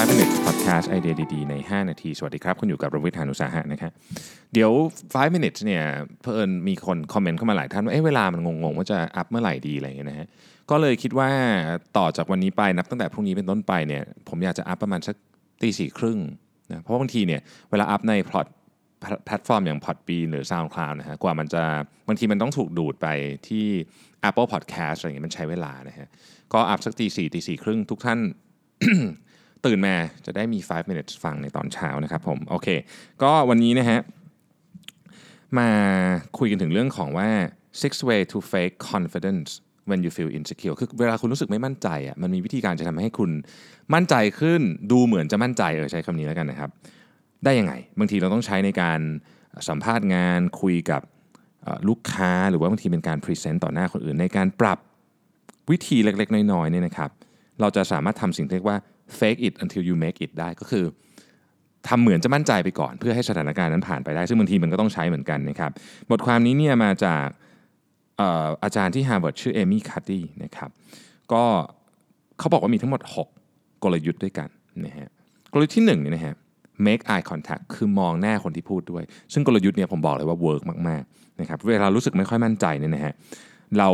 5 minutes podcast ไอเดียดีๆ ใน 5 นาที สวัสดีครับ คุณอยู่กับรวิศ หาญอุตสาหะนะครับเดี๋ยว 5 minutes เนี่ยเพิ่นมีคนคอมเมนต์เข้ามาหลายท่านว่าเอ๊ะเวลามันงงๆ ว่าจะอัพเมื่อไหร่ดีอะไรอย่างเงี้ยนะฮะก็เลยคิดว่าต่อจากวันนี้ไปนับตั้งแต่พรุ่งนี้เป็นต้นไปเนี่ยผมอยากจะอัพประมาณสักตีสี่ครึ่งนะเพราะบางทีเนี่ยเวลาอัพในพลอตแพลตฟอร์มอย่าง Podbean หรือ SoundCloud นะฮะกว่ามันจะบางทีมันต้องถูกดูดไปที่ Apple Podcast อะไรอย่างเงี้ยมันใช้เวลานะฮะก็อัพสักตีสี่ตีสี่ครึ่งทุกท่าน ตื่นมาจะได้มี 5 minutes ฟังในตอนเช้านะครับผมโอเค ก็วันนี้นะฮะมาคุยกันถึงเรื่องของว่า six way to fake confidence when you feel insecure คือเวลาคุณรู้สึกไม่มั่นใจอะมันมีวิธีการจะทำให้คุณมั่นใจขึ้นดูเหมือนจะมั่นใจเออใช้คำนี้แล้วกันนะครับ ได้ยังไง บางทีเราต้องใช้ในการสัมภาษณ์งานคุยกับลูกค้าหรือว่าบางทีเป็นการพรีเซนต์ต่อหน้าคนอื่น ในการปรับวิธีเล็กๆ น้อยๆเนี่ยนะครับ เราจะสามารถทำสิ่งที่เรียกว่า fake it until you make it ได้ก็คือทำเหมือนจะมั่นใจไปก่อน เพื่อให้สถานการณ์นั้นผ่านไปได้ ซึ่งบางทีมันก็ต้องใช้เหมือนกันนะครับ บทความนี้เนี่ยมาจากเอ่ออาจารย์ที่ Harvard ชื่อเอมี่คัตตี้นะครับก็เขาบอกว่ามีทั้งหมด 6 กลยุทธ์ด้วยกันนะฮะกลยุทธ์ที่1เนี่ยนะฮะ make eye contact คือมองหน้าคนที่พูดด้วย ซึ่งกลยุทธ์เนี่ยผมบอกเลยว่าเวิร์กมากๆนะครับเวลารู้สึกไม่ค่อยมั่นใจเนี่ยนะฮะเรา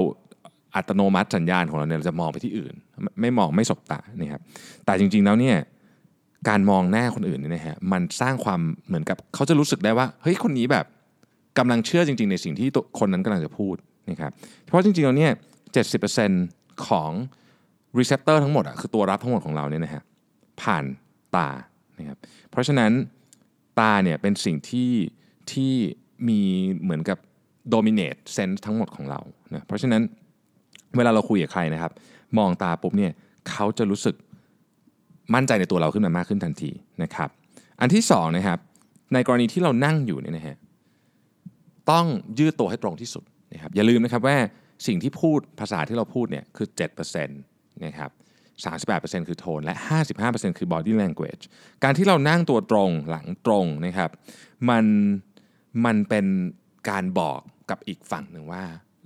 อัตโนมัติสัญชาตญาณของเราเนี่ยเราจะมองไปที่อื่น ไม่มองไม่สบตานะครับแต่จริงๆแล้วเนี่ยการมองหน้าคนอื่นเนี่ยนะฮะมันสร้างความเหมือนกับเขาจะรู้สึกได้ว่าเฮ้ยคนนี้แบบกำลังเชื่อจริง ๆ ในสิ่งที่คนนั้นกำลังจะพูดนะครับเพราะจริงๆแล้วเนี่ย70%ของ receptor ทั้งหมดอะคือตัวรับทั้งหมดของเราเนี่ยนะฮะผ่านตานะครับเพราะฉะนั้นตาเนี่ยเป็นสิ่งที่ที่มีเหมือนกับ dominate sense ทั้งหมดของเรานะเพราะฉะนั้น เวลาเราคุยกับใครนะครับ มองตาปุ๊บเนี่ยเขาจะรู้สึกมั่นใจในตัวเราขึ้นมามากขึ้นทันทีนะครับ อันที่สองนะครับในกรณีที่เรานั่งอยู่เนี่ยนะฮะต้องยืดตัวให้ตรงที่สุดนะครับอย่าลืมนะครับว่าสิ่งที่พูดภาษาที่เราพูดเนี่ยคือ7%นะครับ38%คือโทนและ 55%คือ body language การที่เรานั่งตัวตรงหลังตรงนะครับมันมันเป็นการบอกกับอีกฝั่งหนึ่งว่า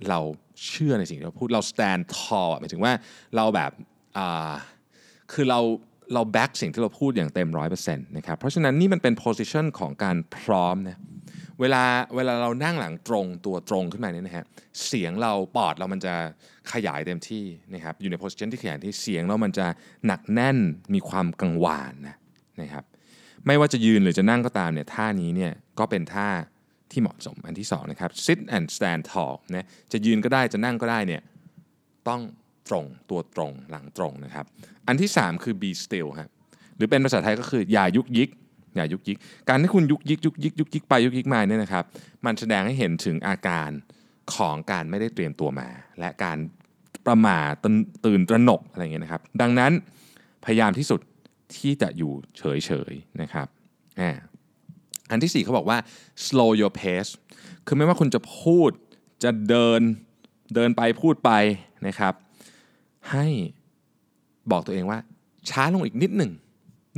เราเชื่อในสิ่งที่เราพูดเรา stand tall หมายถึงว่าเราแบบคือเราเราแบ็กสิ่งที่เราพูดอย่างเต็มร้อยเปอร์เซ็นต์นะครับเพราะฉะนั้นนี่มันเป็น position ของการพร้อมนะเวลาเวลาเรานั่งหลังตรงตัวตรงขึ้นมาเนี่ยนะฮะเสียงเราปอดเรามันจะขยายเต็มที่นะครับอยู่ใน position ที่ขยายที่เสียงเรามันจะหนักแน่นมีความกังวานนะนะครับไม่ว่าจะยืนหรือจะนั่งก็ตามเนี่ยท่านี้เนี่ยก็เป็นท่า ที่เหมาะสมอันที่สองนะครับ sit and stand tall นะจะยืนก็ได้จะนั่งก็ได้เนี่ยต้องตรงตัวตรงหลังตรงนะครับ อันที่ 3 คือ be still ฮะหรือเป็นภาษาไทยก็คืออย่ายุกยิกอย่ายุกยิก การที่คุณยุกยิกยุกยิกยุกยิกไปยุกยิกมาเนี่ยนะครับ มันแสดงให้เห็นถึงอาการของการไม่ได้เตรียมตัวมา และการประมาทตื่นตื่นตระหนกอะไรเงี้ยนะครับ ดังนั้นพยายามที่สุดที่จะอยู่เฉยๆนะครับ อันที่ 4เขาบอกว่า slow your pace คือไม่ว่าคุณจะพูดจะเดินเดินไปพูดไปนะครับ ให้บอกตัวเองว่าช้าลงอีกนิดหนึ่ง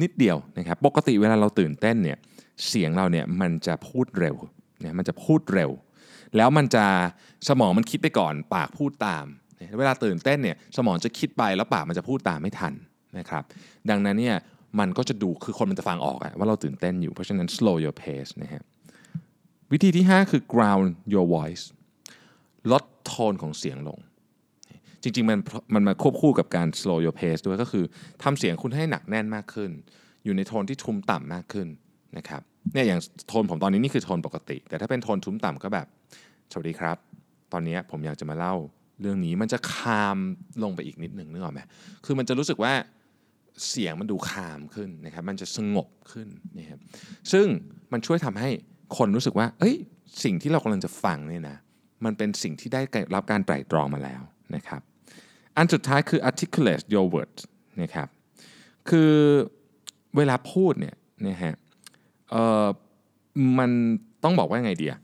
นิดเดียวนะครับ ปกติเวลาเราตื่นเต้นเนี่ยเสียงเราเนี่ยมันจะพูดเร็วเนี่ยมันจะพูดเร็ว แล้วมันจะสมองมันคิดไปก่อนปากพูดตาม เวลาตื่นเต้นเนี่ยสมองจะคิดไปแล้วปากมันจะพูดตามไม่ทันนะครับ ดังนั้นเนี่ย มันก็จะดูคือคนมันจะฟังออกอะว่าเราตื่นเต้นอยู่เพราะฉะนั้น slow your pace นะฮะวิธีที่ 5 คือ ground your voice ลดโทนของเสียงลง จริง ๆ มันมันมาควบคู่กับการ slow your pace ด้วยก็คือทำเสียงคุณให้หนักแน่นมากขึ้น อยู่ในโทนที่ทุ้มต่ำมากขึ้นนะครับเนี่ยอย่างโทนผมตอนนี้นี่คือโทนปกติ แต่ถ้าเป็นโทนทุ้มต่ำก็แบบ สวัสดีครับ ตอนนี้ผมอยากจะมาเล่าเรื่องนี้มันจะคามลงไปอีกนิดหนึ่งนึกออกไหมคือมันจะรู้สึกว่า เสียงมันดูคามขึ้นนะครับมันจะสงบขึ้นนะครับซึ่งมันช่วยทำให้คนรู้สึกว่า เอ้ยสิ่งที่เรากำลังจะฟังเนี่ยนะมันเป็นสิ่งที่ได้รับการไตร่ตรองมาแล้วนะครับอันสุดท้ายคือ articulate your words นะครับคือเวลาพูดเนี่ยนะฮะเอ่อมันต้องบอกว่าไงเดีย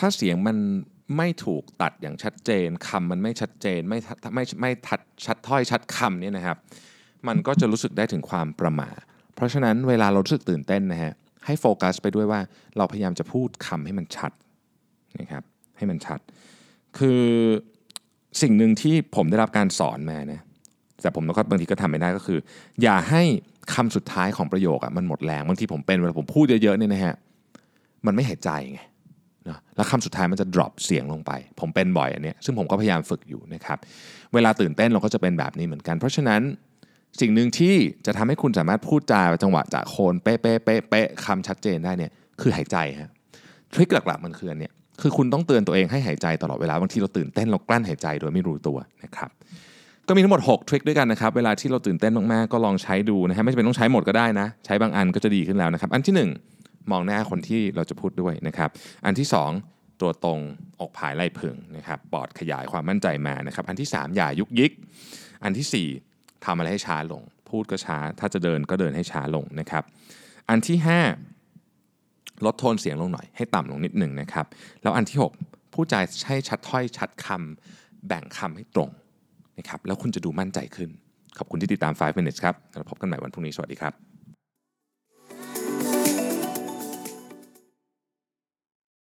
ถ้าเสียงมันไม่ถูกตัดอย่างชัดเจนคำมันไม่ชัดเจนไม่ไม่ไม่ทัดชัดถ้อยชัดคำเนี่ยนะครับ มันก็จะรู้สึกได้ถึงความประมาเพราะฉะนั้นเวลาเรารู้สึกตื่นเต้นนะฮะให้โฟกัสไปด้วยว่าเราพยายามจะพูดคำให้มันชัดนะครับให้มันชัด คือสิ่งหนึ่งที่ผมได้รับการสอนมานะแต่ผมก็บางทีก็ทำไม่ได้ก็คือ อย่าให้คำสุดท้ายของประโยคอะมันหมดแรงบางทีผมเป็นเวลาผมพูดเยอะๆเนี่ยนะฮะมันไม่หายใจไงนะแล้วคำสุดท้ายมันจะ drop เสียงลงไป ผมเป็นบ่อยอันเนี้ยซึ่งผมก็พยายามฝึกอยู่นะครับ เวลาตื่นเต้นเราก็จะเป็นแบบนี้เหมือนกัน เพราะฉะนั้น สิ่งหนึ่งที่จะทำให้คุณสามารถพูดจาจังหวะจากโคนเป๊ะเป๊ะเป๊ะเป๊ะคำชัดเจนได้เนี่ยคือหายใจฮะทริคหลักๆมันคืออันเนี้ยคือคุณต้องเตือนตัวเองให้หายใจตลอดเวลาบางทีเราตื่นเต้นเรากลั้นหายใจโดยไม่รู้ตัวนะครับก็มีทั้งหมด 6 ทริคด้วยกันนะครับเวลาที่เราตื่นเต้นมากๆก็ลองใช้ดูนะฮะไม่จำเป็นต้องใช้หมดก็ได้นะ ใช้บางอันก็จะดีขึ้นแล้วนะครับ อันที่ 1 มองหน้าคนที่เราจะพูดด้วยนะครับ อันที่ 2 ตัวตรงอกผายไหล่พึงนะครับปอดขยายความมั่นใจมานะครับ อันที่ 3 อย่ายุกยิก อันทีสี่4 ทำอะไรให้ช้าลง พูดก็ช้า ถ้าจะเดินก็เดินให้ช้าลงนะครับ อันที่ 5 ลดโทนเสียงลงหน่อย ให้ต่ำลงนิดหนึ่งนะครับ แล้วอันที่ 6 พูดจาใช้ชัดถ้อยชัดคำแบ่งคำให้ตรงนะครับ แล้วคุณจะดูมั่นใจขึ้น ขอบคุณที่ติดตาม 5 minutes ครับ แล้วพบกันใหม่วันพรุ่งนี้ สวัสดีครับ